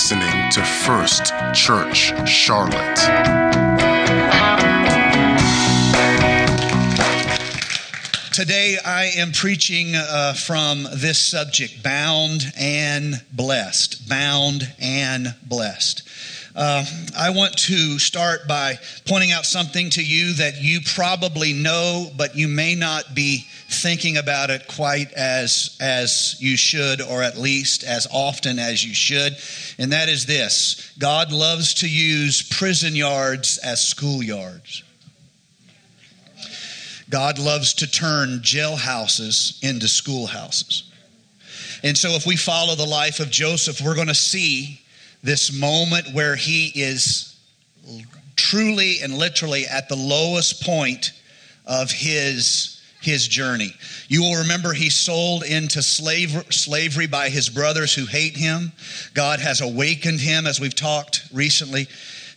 listening to First Church Charlotte. Today, I am preaching uh, from this subject bound and blessed. Bound and blessed. Uh, I want to start by pointing out something to you that you probably know, but you may not be thinking about it quite as, as you should, or at least as often as you should. And that is this God loves to use prison yards as schoolyards. God loves to turn jailhouses into schoolhouses. And so, if we follow the life of Joseph, we're going to see this moment where he is truly and literally at the lowest point of his, his journey. You will remember he's sold into slave, slavery by his brothers who hate him. God has awakened him, as we've talked recently,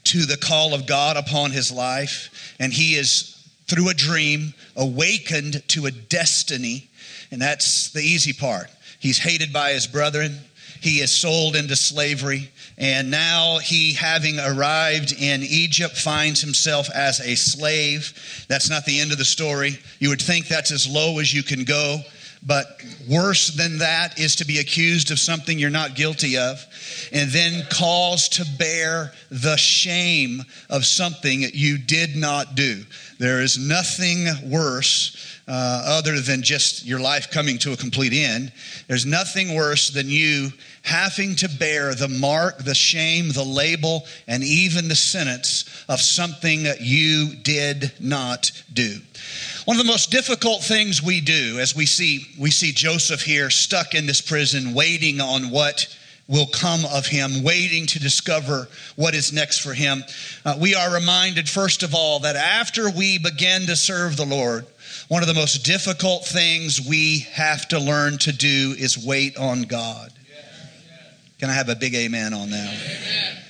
to the call of God upon his life. And he is, through a dream, awakened to a destiny. And that's the easy part. He's hated by his brethren. He is sold into slavery. And now he, having arrived in Egypt, finds himself as a slave. That's not the end of the story. You would think that's as low as you can go. But worse than that is to be accused of something you're not guilty of, and then caused to bear the shame of something you did not do. There is nothing worse uh, other than just your life coming to a complete end. There's nothing worse than you having to bear the mark, the shame, the label, and even the sentence of something that you did not do. One of the most difficult things we do as we see we see Joseph here stuck in this prison waiting on what will come of him, waiting to discover what is next for him. Uh, we are reminded, first of all, that after we begin to serve the Lord, one of the most difficult things we have to learn to do is wait on God. Can I have a big amen on that? Amen.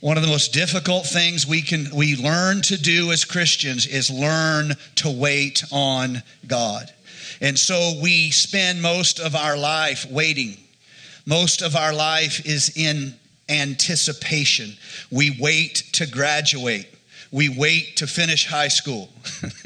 One of the most difficult things we can we learn to do as Christians is learn to wait on God. And so we spend most of our life waiting. Most of our life is in anticipation. We wait to graduate. We wait to finish high school.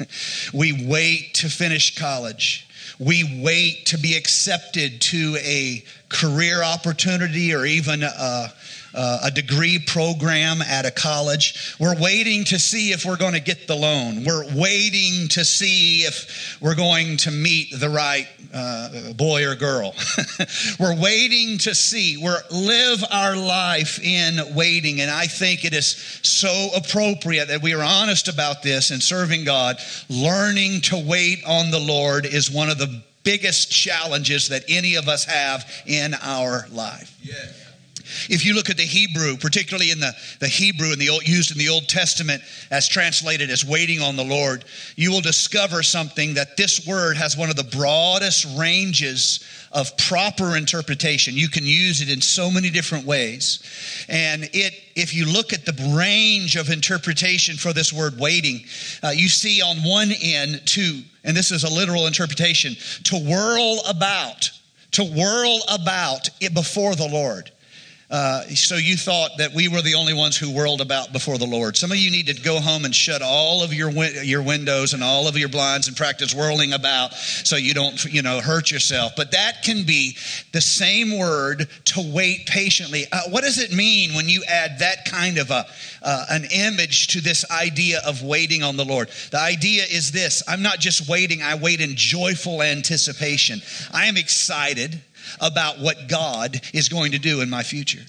we wait to finish college. We wait to be accepted to a career opportunity or even a, a degree program at a college. We're waiting to see if we're going to get the loan. We're waiting to see if we're going to meet the right uh, boy or girl. we're waiting to see. We're live our life in waiting. And I think it is so appropriate that we are honest about this and serving God. Learning to wait on the Lord is one of the biggest challenges that any of us have in our life. Yes. If you look at the Hebrew, particularly in the, the Hebrew in the old, used in the Old Testament as translated as waiting on the Lord, you will discover something that this word has one of the broadest ranges of proper interpretation. You can use it in so many different ways. And it, if you look at the range of interpretation for this word waiting, uh, you see on one end to and this is a literal interpretation, to whirl about, to whirl about it before the Lord. Uh, so you thought that we were the only ones who whirled about before the Lord. Some of you need to go home and shut all of your your windows and all of your blinds and practice whirling about so you don't you know hurt yourself. But that can be the same word to wait patiently. Uh, what does it mean when you add that kind of a uh, an image to this idea of waiting on the Lord? The idea is this: I'm not just waiting; I wait in joyful anticipation. I am excited about what God is going to do in my future.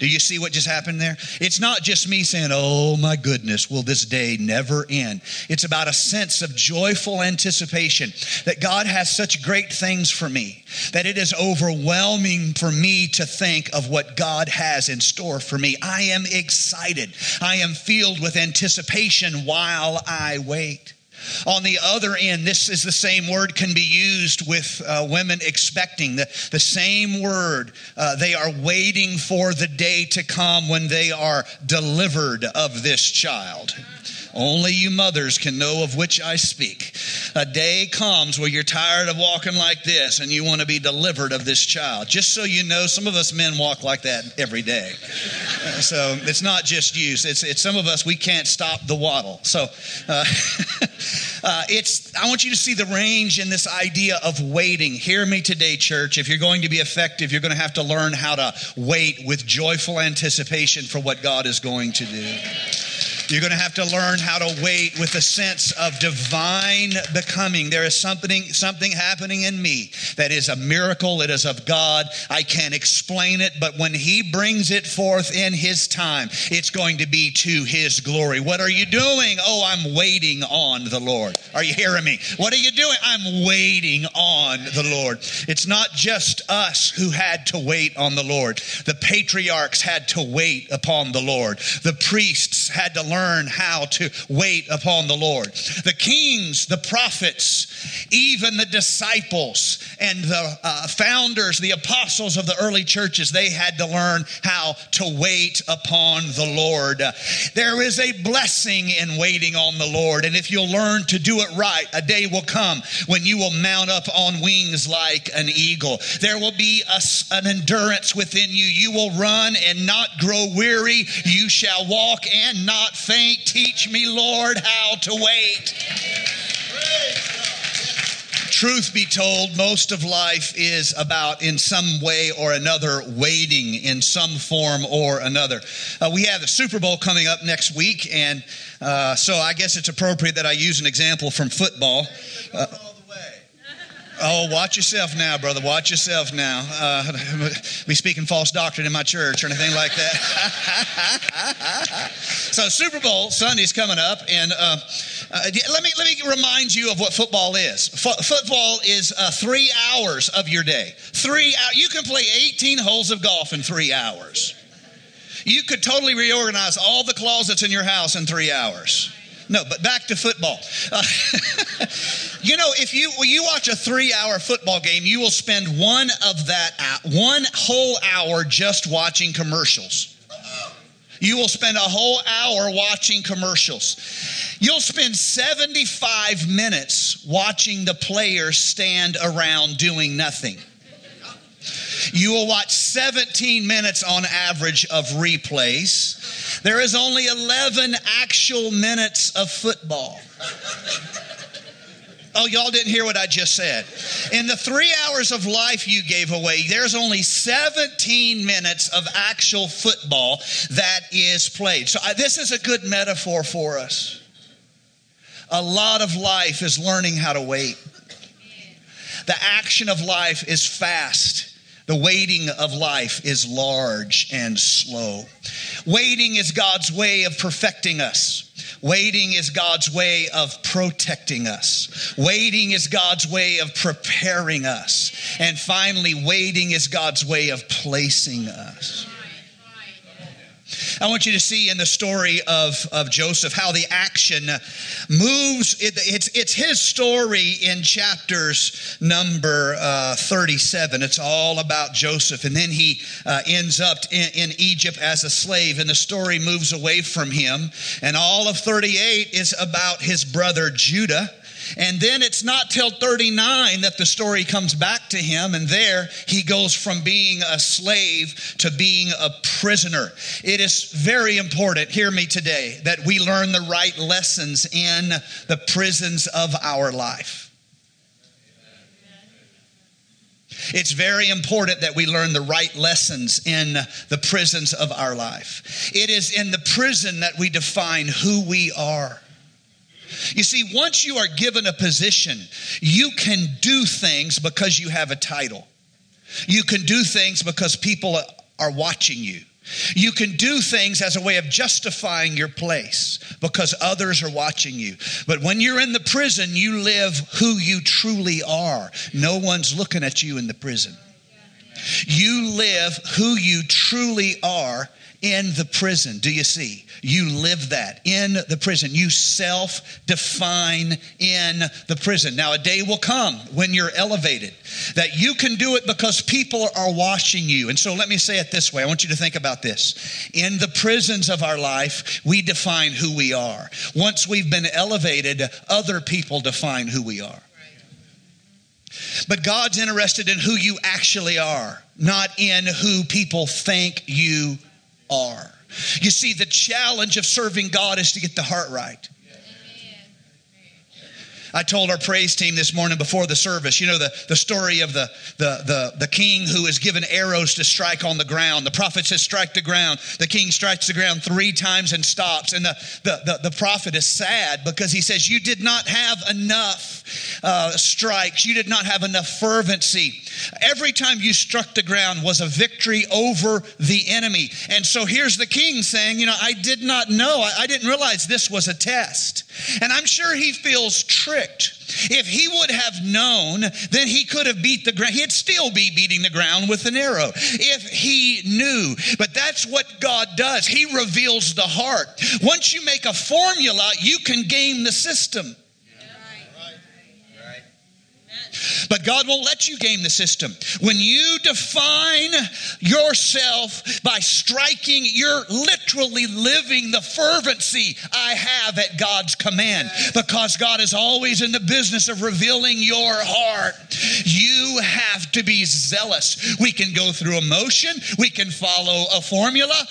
Do you see what just happened there? It's not just me saying, Oh my goodness, will this day never end? It's about a sense of joyful anticipation that God has such great things for me that it is overwhelming for me to think of what God has in store for me. I am excited. I am filled with anticipation while I wait. On the other end, this is the same word can be used with uh, women expecting the, the same word. Uh, they are waiting for the day to come when they are delivered of this child. Only you mothers can know of which I speak. A day comes where you're tired of walking like this and you want to be delivered of this child. Just so you know, some of us men walk like that every day. So it's not just you. It's, it's some of us, we can't stop the waddle. So uh, uh, it's, I want you to see the range in this idea of waiting. Hear me today, church. If you're going to be effective, you're going to have to learn how to wait with joyful anticipation for what God is going to do. You're going to have to learn how to wait with a sense of divine becoming. There is something, something happening in me that is a miracle. It is of God. I can't explain it, but when He brings it forth in His time, it's going to be to His glory. What are you doing? Oh, I'm waiting on the Lord. Are you hearing me? What are you doing? I'm waiting on the Lord. It's not just us who had to wait on the Lord. The patriarchs had to wait upon the Lord. The priests had to learn learn how to wait upon the Lord. The kings, the prophets, even the disciples and the uh, founders, the apostles of the early churches, they had to learn how to wait upon the Lord. There is a blessing in waiting on the Lord. And if you'll learn to do it right, a day will come when you will mount up on wings like an eagle. There will be a, an endurance within you. You will run and not grow weary. You shall walk and not faint. Teach me, Lord, how to wait. Truth be told, most of life is about, in some way or another, waiting in some form or another. Uh, we have the Super Bowl coming up next week, and uh, so I guess it's appropriate that I use an example from football. Uh, Oh, watch yourself now, brother. Watch yourself now. Uh, be speaking false doctrine in my church or anything like that. so, Super Bowl Sunday's coming up, and uh, uh, let me let me remind you of what football is. F- football is uh, three hours of your day. Three hours. You can play 18 holes of golf in three hours. You could totally reorganize all the closets in your house in three hours. No, but back to football. Uh, you know, if you you watch a three-hour football game, you will spend one of that one whole hour just watching commercials. You will spend a whole hour watching commercials. You'll spend 75 minutes watching the players stand around doing nothing. You will watch 17 minutes on average of replays. There is only 11 actual minutes of football. Oh, y'all didn't hear what I just said. In the three hours of life you gave away, there's only 17 minutes of actual football that is played. So, I, this is a good metaphor for us. A lot of life is learning how to wait. The action of life is fast the waiting of life is large and slow. Waiting is God's way of perfecting us. Waiting is God's way of protecting us. Waiting is God's way of preparing us. And finally, waiting is God's way of placing us. I want you to see in the story of, of Joseph how the action moves. It, it's, it's his story in chapters number uh, 37. It's all about Joseph. And then he uh, ends up in, in Egypt as a slave, and the story moves away from him. And all of 38 is about his brother Judah and then it's not till 39 that the story comes back to him, and there he goes from being a slave to being a prisoner. It is very important, hear me today, that we learn the right lessons in the prisons of our life. It's very important that we learn the right lessons in the prisons of our life. It is in the prison that we define who we are. You see, once you are given a position, you can do things because you have a title. You can do things because people are watching you. You can do things as a way of justifying your place because others are watching you. But when you're in the prison, you live who you truly are. No one's looking at you in the prison. You live who you truly are in the prison. Do you see? You live that in the prison. You self define in the prison. Now, a day will come when you're elevated that you can do it because people are watching you. And so let me say it this way I want you to think about this. In the prisons of our life, we define who we are. Once we've been elevated, other people define who we are. But God's interested in who you actually are, not in who people think you are. You see, the challenge of serving God is to get the heart right. I told our praise team this morning before the service, you know, the, the story of the, the, the, the king who is given arrows to strike on the ground. The prophet says, strike the ground. The king strikes the ground three times and stops. And the, the, the, the prophet is sad because he says, You did not have enough uh, strikes. You did not have enough fervency. Every time you struck the ground was a victory over the enemy. And so here's the king saying, You know, I did not know. I, I didn't realize this was a test. And I'm sure he feels tricked if he would have known, then he could have beat the ground. He'd still be beating the ground with an arrow if he knew. But that's what God does. He reveals the heart. Once you make a formula, you can game the system. But God won't let you game the system. When you define yourself by striking, you're literally living the fervency I have at God's command because God is always in the business of revealing your heart. You have to be zealous. We can go through emotion, we can follow a formula.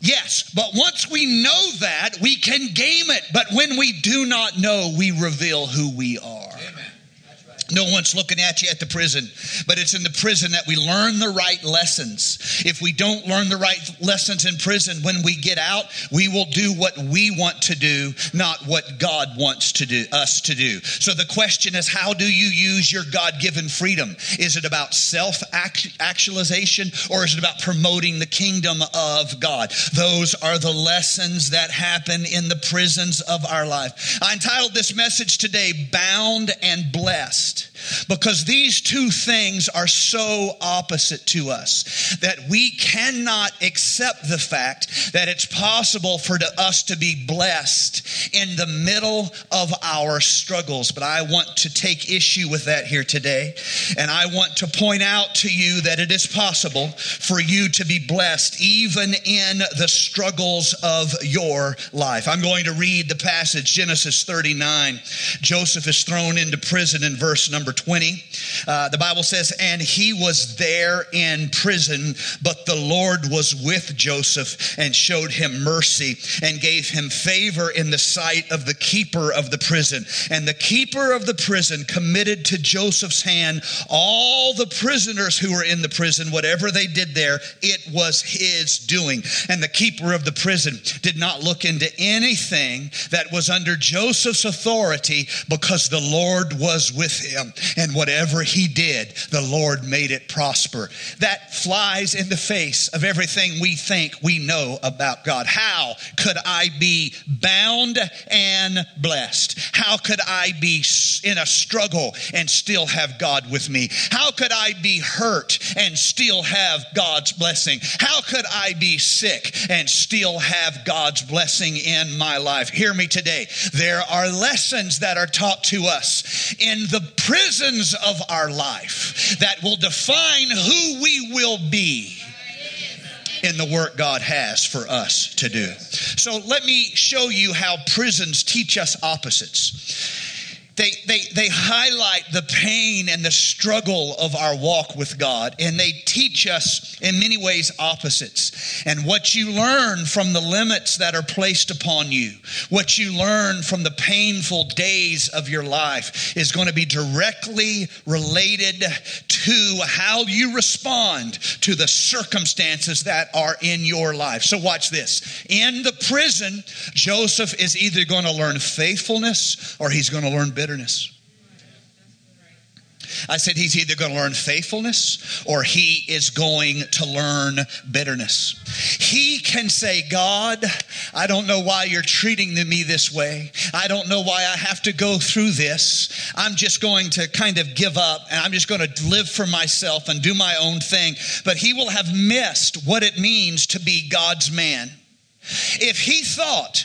Yes, but once we know that, we can game it. But when we do not know, we reveal who we are. No one's looking at you at the prison, but it's in the prison that we learn the right lessons. If we don't learn the right lessons in prison, when we get out, we will do what we want to do, not what God wants to do us to do. So the question is, how do you use your God-given freedom? Is it about self-actualization or is it about promoting the kingdom of God? Those are the lessons that happen in the prisons of our life. I entitled this message today, Bound and Blessed because these two things are so opposite to us that we cannot accept the fact that it's possible for us to be blessed in the middle of our struggles. But I want to take issue with that here today. And I want to point out to you that it is possible for you to be blessed even in the struggles of your life. I'm going to read the passage, Genesis 39. Joseph is thrown into prison in verse number 20. Uh, the Bible says, And he was there in prison, but the Lord was with Joseph and showed him mercy and gave him favor in the sight of the keeper of the prison. And the keeper of the prison committed to Joseph's hand all the prisoners who were in the prison, whatever they did there, it was his doing. And the keeper of the prison did not look into anything that was under Joseph's authority because the Lord was with him and whatever he did, the Lord made it prosper. That flies in the face of everything we think we know about God. How could I be bound and blessed? How could I be in a struggle and still have God with me? How could I be hurt and still have God's blessing? How could I be sick and still have God's blessing in my life? Hear me today. There are lessons that are taught to us in the prison seasons of our life that will define who we will be in the work God has for us to do. So let me show you how prisons teach us opposites they, they, they highlight the pain and the struggle of our walk with God, and they teach us in many ways opposites. And what you learn from the limits that are placed upon you, what you learn from the painful days of your life, is going to be directly related to how you respond to the circumstances that are in your life. So, watch this. In the prison, Joseph is either going to learn faithfulness or he's going to learn bitterness bitterness. I said he's either going to learn faithfulness or he is going to learn bitterness. He can say, God, I don't know why you're treating me this way. I don't know why I have to go through this. I'm just going to kind of give up and I'm just going to live for myself and do my own thing. But he will have missed what it means to be God's man. If he thought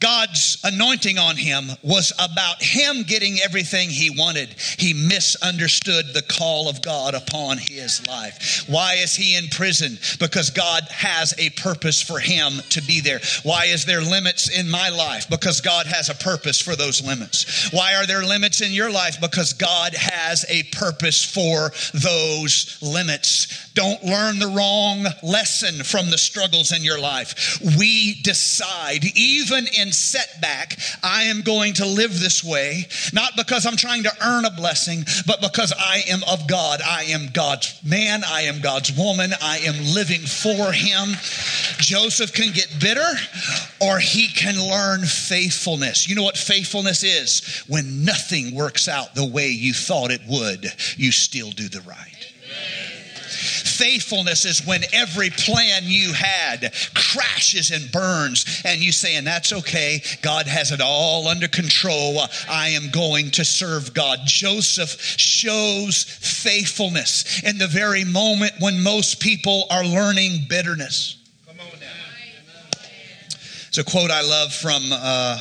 God's anointing on him was about him getting everything he wanted. He misunderstood the call of God upon his life. Why is he in prison? Because God has a purpose for him to be there. Why is there limits in my life? Because God has a purpose for those limits. Why are there limits in your life? Because God has a purpose for those limits. Don't learn the wrong lesson from the struggles in your life. We decide, even in setback, I am going to live this way, not because I'm trying to earn a blessing, but because I am of God. I am God's man, I am God's woman, I am living for Him. Joseph can get bitter or he can learn faithfulness. You know what faithfulness is? When nothing works out the way you thought it would, you still do the right. Faithfulness is when every plan you had crashes and burns, and you say, and that's okay. God has it all under control. I am going to serve God. Joseph shows faithfulness in the very moment when most people are learning bitterness. It's a quote I love from uh,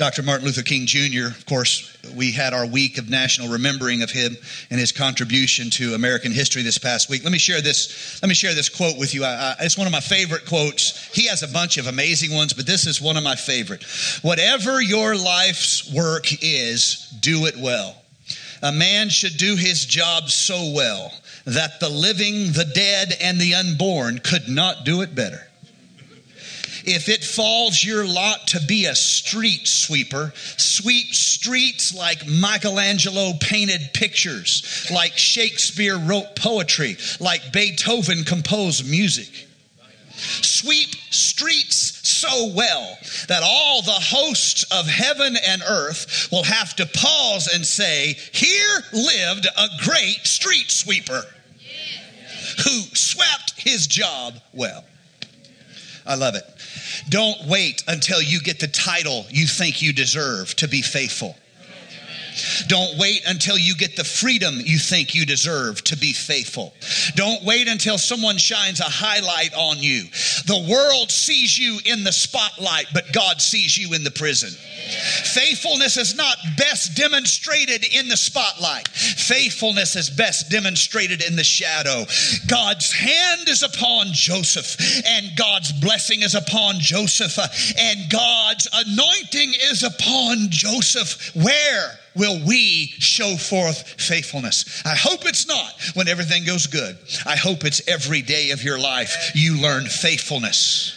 Dr. Martin Luther King Jr. Of course, we had our week of national remembering of him and his contribution to American history this past week. Let me share this. Let me share this quote with you. I, I, it's one of my favorite quotes. He has a bunch of amazing ones, but this is one of my favorite. Whatever your life's work is, do it well. A man should do his job so well that the living, the dead, and the unborn could not do it better. If it falls your lot to be a street sweeper, sweep streets like Michelangelo painted pictures, like Shakespeare wrote poetry, like Beethoven composed music. Sweep streets so well that all the hosts of heaven and earth will have to pause and say, Here lived a great street sweeper who swept his job well. I love it. Don't wait until you get the title you think you deserve to be faithful. Don't wait until you get the freedom you think you deserve to be faithful. Don't wait until someone shines a highlight on you. The world sees you in the spotlight, but God sees you in the prison. Faithfulness is not best demonstrated in the spotlight. Faithfulness is best demonstrated in the shadow. God's hand is upon Joseph, and God's blessing is upon Joseph, and God's anointing is upon Joseph. Where? Will we show forth faithfulness? I hope it's not when everything goes good. I hope it's every day of your life you learn faithfulness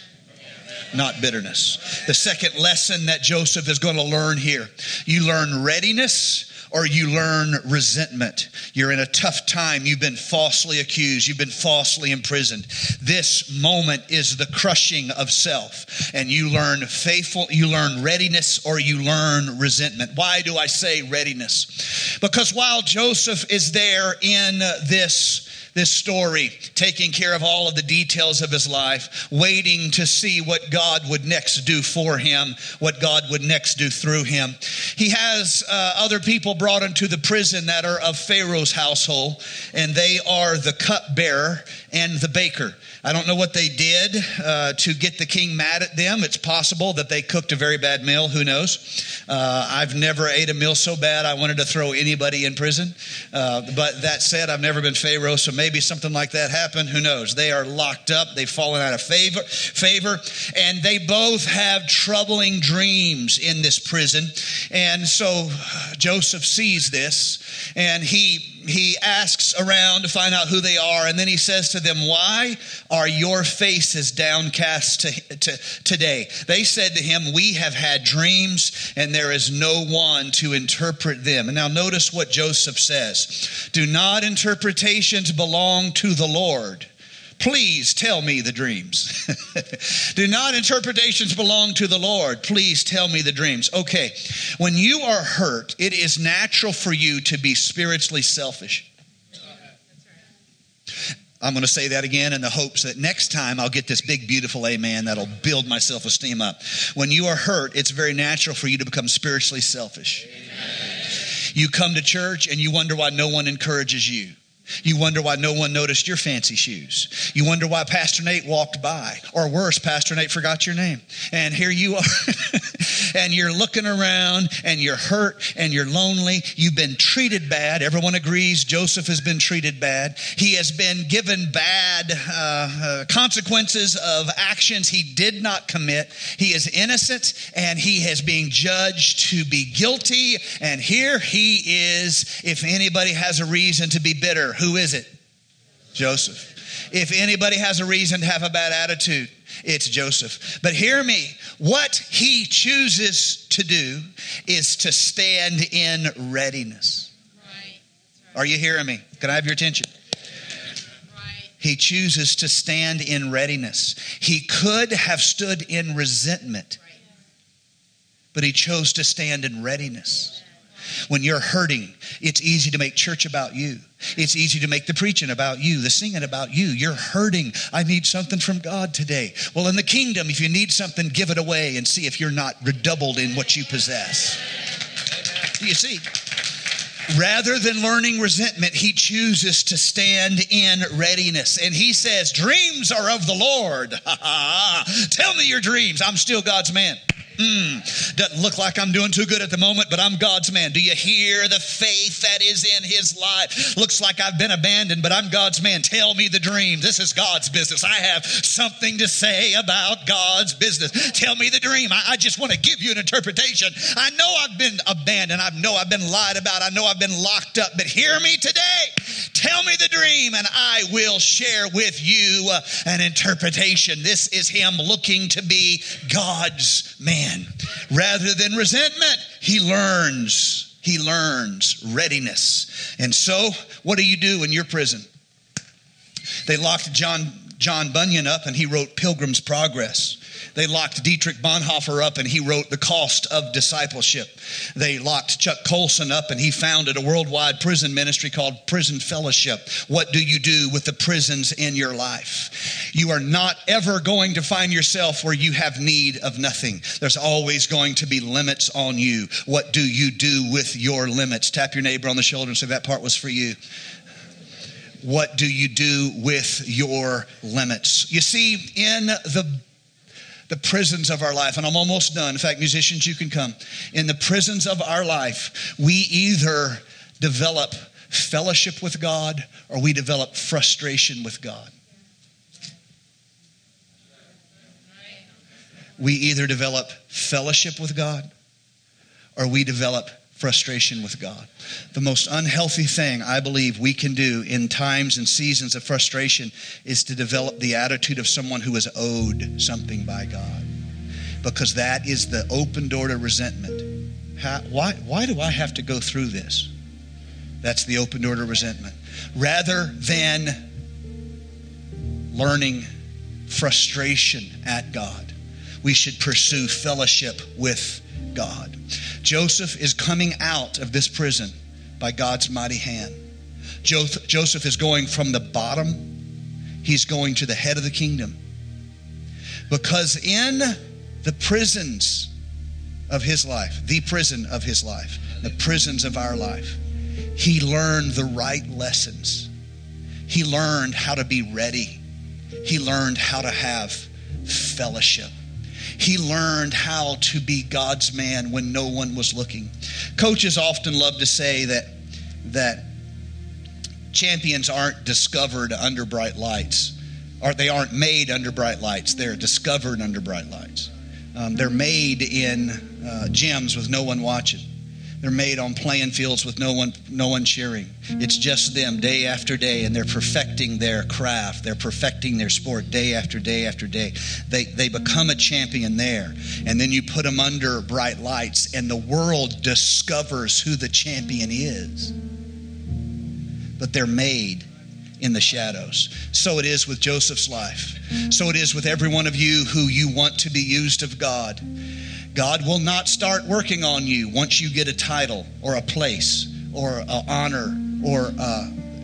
not bitterness. The second lesson that Joseph is going to learn here you learn readiness or you learn resentment. You're in a tough time. You've been falsely accused. You've been falsely imprisoned. This moment is the crushing of self. And you learn faithful, you learn readiness or you learn resentment. Why do I say readiness? Because while Joseph is there in this this story, taking care of all of the details of his life, waiting to see what God would next do for him, what God would next do through him. He has uh, other people brought into the prison that are of Pharaoh's household, and they are the cupbearer and the baker. I don't know what they did uh, to get the king mad at them. It's possible that they cooked a very bad meal. Who knows? Uh, I've never ate a meal so bad I wanted to throw anybody in prison. Uh, but that said, I've never been Pharaoh, so maybe something like that happened. Who knows? They are locked up. They've fallen out of favor, favor, and they both have troubling dreams in this prison. And so Joseph sees this, and he he asks around to find out who they are, and then he says to them, Why are your faces downcast to, to, today? They said to him, We have had dreams, and there is no one to interpret them. And now notice what Joseph says Do not interpretations belong to the Lord, Please tell me the dreams. Do not interpretations belong to the Lord? Please tell me the dreams. Okay, when you are hurt, it is natural for you to be spiritually selfish. I'm going to say that again in the hopes that next time I'll get this big, beautiful amen that'll build my self esteem up. When you are hurt, it's very natural for you to become spiritually selfish. Amen. You come to church and you wonder why no one encourages you. You wonder why no one noticed your fancy shoes. You wonder why Pastor Nate walked by. Or worse, Pastor Nate forgot your name. And here you are. and you're looking around and you're hurt and you're lonely. You've been treated bad. Everyone agrees Joseph has been treated bad. He has been given bad uh, uh, consequences of actions he did not commit. He is innocent and he is being judged to be guilty. And here he is. If anybody has a reason to be bitter, who is it? Joseph. If anybody has a reason to have a bad attitude, it's Joseph. But hear me, what he chooses to do is to stand in readiness. Right. Are you hearing me? Can I have your attention? He chooses to stand in readiness. He could have stood in resentment, but he chose to stand in readiness. When you're hurting, it's easy to make church about you. It's easy to make the preaching about you, the singing about you. You're hurting. I need something from God today. Well, in the kingdom, if you need something, give it away and see if you're not redoubled in what you possess. You see? Rather than learning resentment, he chooses to stand in readiness. And he says, Dreams are of the Lord. Tell me your dreams. I'm still God's man. Mm, doesn't look like I'm doing too good at the moment, but I'm God's man. Do you hear the faith that is in his life? Looks like I've been abandoned, but I'm God's man. Tell me the dream. This is God's business. I have something to say about God's business. Tell me the dream. I, I just want to give you an interpretation. I know I've been abandoned. I know I've been lied about. I know I've been locked up, but hear me today. Tell me the dream, and I will share with you uh, an interpretation. This is him looking to be God's man man. Rather than resentment, he learns. He learns readiness. And so, what do you do in your prison? They locked John, John Bunyan up and he wrote Pilgrim's Progress. They locked Dietrich Bonhoeffer up and he wrote The Cost of Discipleship. They locked Chuck Colson up and he founded a worldwide prison ministry called Prison Fellowship. What do you do with the prisons in your life? You are not ever going to find yourself where you have need of nothing. There's always going to be limits on you. What do you do with your limits? Tap your neighbor on the shoulder and say, That part was for you what do you do with your limits? You see, in the the prisons of our life, and I'm almost done. In fact, musicians, you can come. In the prisons of our life, we either develop fellowship with God or we develop frustration with God. We either develop fellowship with God or we develop frustration with God. The most unhealthy thing I believe we can do in times and seasons of frustration is to develop the attitude of someone who is owed something by God. Because that is the open door to resentment. How, why, why do I have to go through this? That's the open door to resentment. Rather than learning frustration at God, we should pursue fellowship with God. Joseph is coming out of this prison by God's mighty hand. Joseph is going from the bottom, he's going to the head of the kingdom. Because in the prisons of his life, the prison of his life, the prisons of our life, he learned the right lessons. He learned how to be ready. He learned how to have fellowship. He learned how to be God's man when no one was looking. Coaches often love to say that that champions aren't discovered under bright lights, or they aren't made under bright lights. They're discovered under bright lights. Um, they're made in uh, gyms with no one watching. They're made on playing fields with no one, no one cheering. It's mm. just them day after day, and they're perfecting their craft. They're perfecting their sport day after day after day. They, they become a champion there, and then you put them under bright lights, and the world discovers who the champion is. But they're made in the shadows. So it is with Joseph's life. So it is with every one of you who you want to be used of God. God will not start working on you once you get a title or a place or an honor or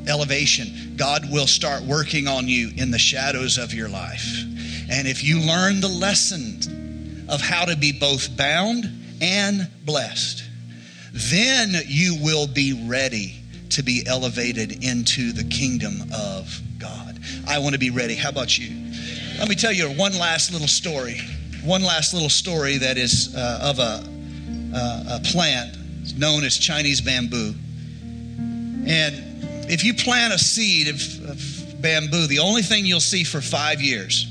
elevation. God will start working on you in the shadows of your life. And if you learn the lesson of how to be both bound and blessed, then you will be ready to be elevated into the kingdom of God. I want to be ready. How about you? Let me tell you one last little story. One last little story that is uh, of a, uh, a plant known as Chinese bamboo. And if you plant a seed of, of bamboo, the only thing you'll see for five years,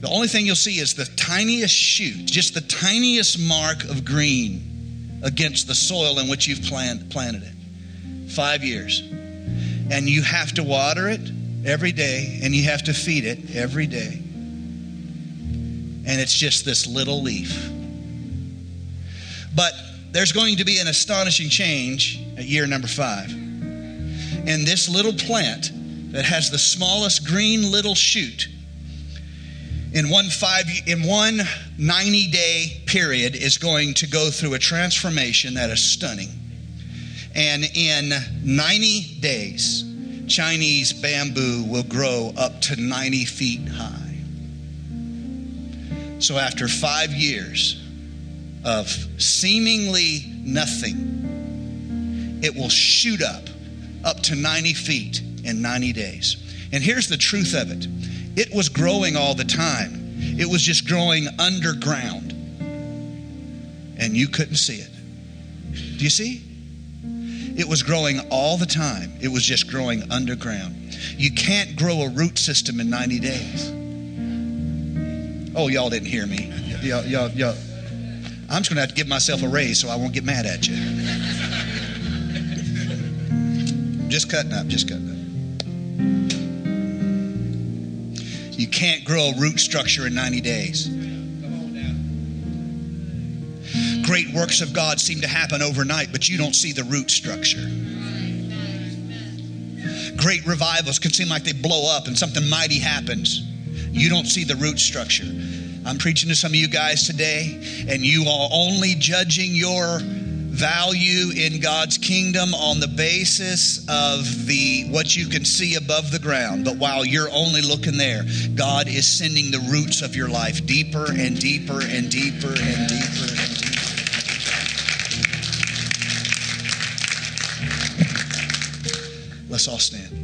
the only thing you'll see is the tiniest shoot, just the tiniest mark of green against the soil in which you've plant, planted it five years. And you have to water it every day, and you have to feed it every day. And it's just this little leaf. But there's going to be an astonishing change at year number five. And this little plant that has the smallest green little shoot in one five in one 90 day period is going to go through a transformation that is stunning and in 90 days, Chinese bamboo will grow up to 90 feet high. So, after five years of seemingly nothing, it will shoot up up to 90 feet in 90 days. And here's the truth of it it was growing all the time, it was just growing underground, and you couldn't see it. Do you see? It was growing all the time. It was just growing underground. You can't grow a root system in 90 days. Oh, y'all didn't hear me. Y'all, y'all, y'all. I'm just going to have to give myself a raise so I won't get mad at you. just cutting up, just cutting up. You can't grow a root structure in 90 days. great works of God seem to happen overnight, but you don't see the root structure. Great revivals can seem like they blow up and something mighty happens. You don't see the root structure. I'm preaching to some of you guys today, and you are only judging your value in God's kingdom on the basis of the what you can see above the ground. But while you're only looking there, God is sending the roots of your life deeper and deeper and deeper and deeper and deeper. Let's all stand.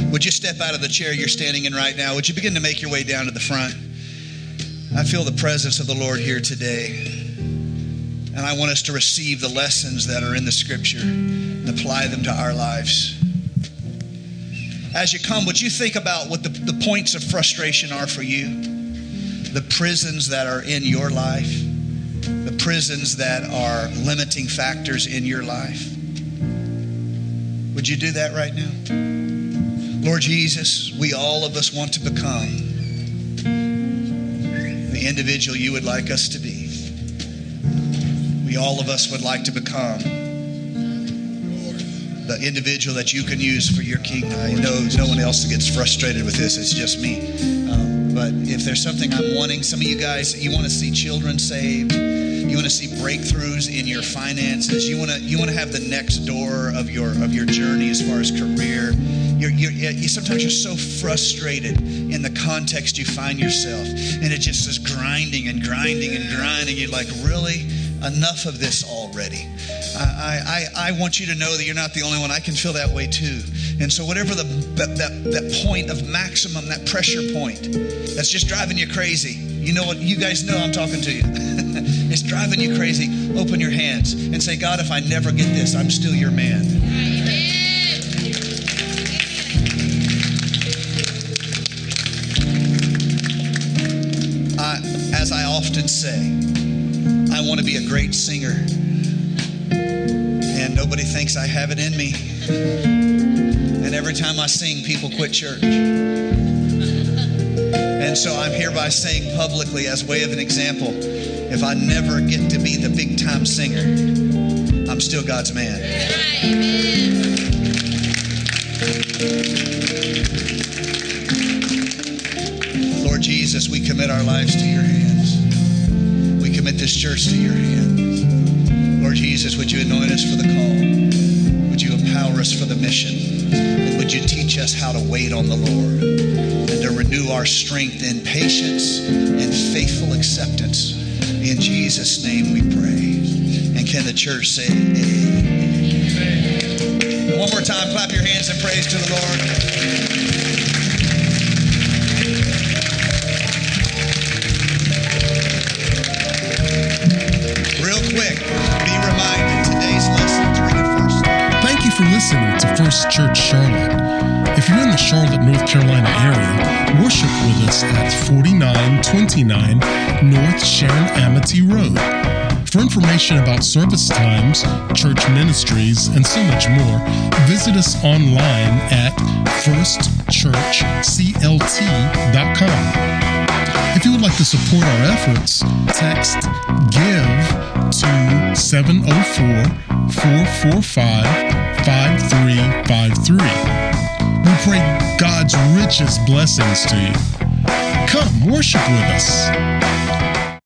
Would you step out of the chair you're standing in right now? Would you begin to make your way down to the front? I feel the presence of the Lord here today. And I want us to receive the lessons that are in the scripture and apply them to our lives. As you come, would you think about what the, the points of frustration are for you? The prisons that are in your life, the prisons that are limiting factors in your life. Would you do that right now? Lord Jesus, we all of us want to become the individual you would like us to be. We all of us would like to become the individual that you can use for your kingdom. I know no one else gets frustrated with this, it's just me. Um, but if there's something I'm wanting, some of you guys, you want to see children saved you want to see breakthroughs in your finances. You want to you want to have the next door of your of your journey as far as career. You're, you're, you sometimes you're so frustrated in the context you find yourself, and it just is grinding and grinding and grinding. You're like, really? Enough of this already. I, I, I want you to know that you're not the only one. I can feel that way too. And so, whatever the that, that, that point of maximum, that pressure point, that's just driving you crazy. You know what? You guys know I'm talking to you. it's driving you crazy, open your hands and say, God, if I never get this, I'm still your man. Often say, I want to be a great singer. And nobody thinks I have it in me. And every time I sing, people quit church. And so I'm hereby saying publicly, as way of an example, if I never get to be the big time singer, I'm still God's man. Lord Jesus, we commit our lives to your hands. Commit this church to your hands. Lord Jesus, would you anoint us for the call? Would you empower us for the mission? And would you teach us how to wait on the Lord and to renew our strength in patience and faithful acceptance? In Jesus' name we pray. And can the church say amen? One more time, clap your hands and praise to the Lord. Listening to First Church Charlotte. If you're in the Charlotte, North Carolina area, worship with us at 4929 North Sharon Amity Road. For information about service times, church ministries, and so much more, visit us online at firstchurchclt.com. If you would like to support our efforts, text GIVE to 704 445 5353. We pray God's richest blessings to you. Come worship with us.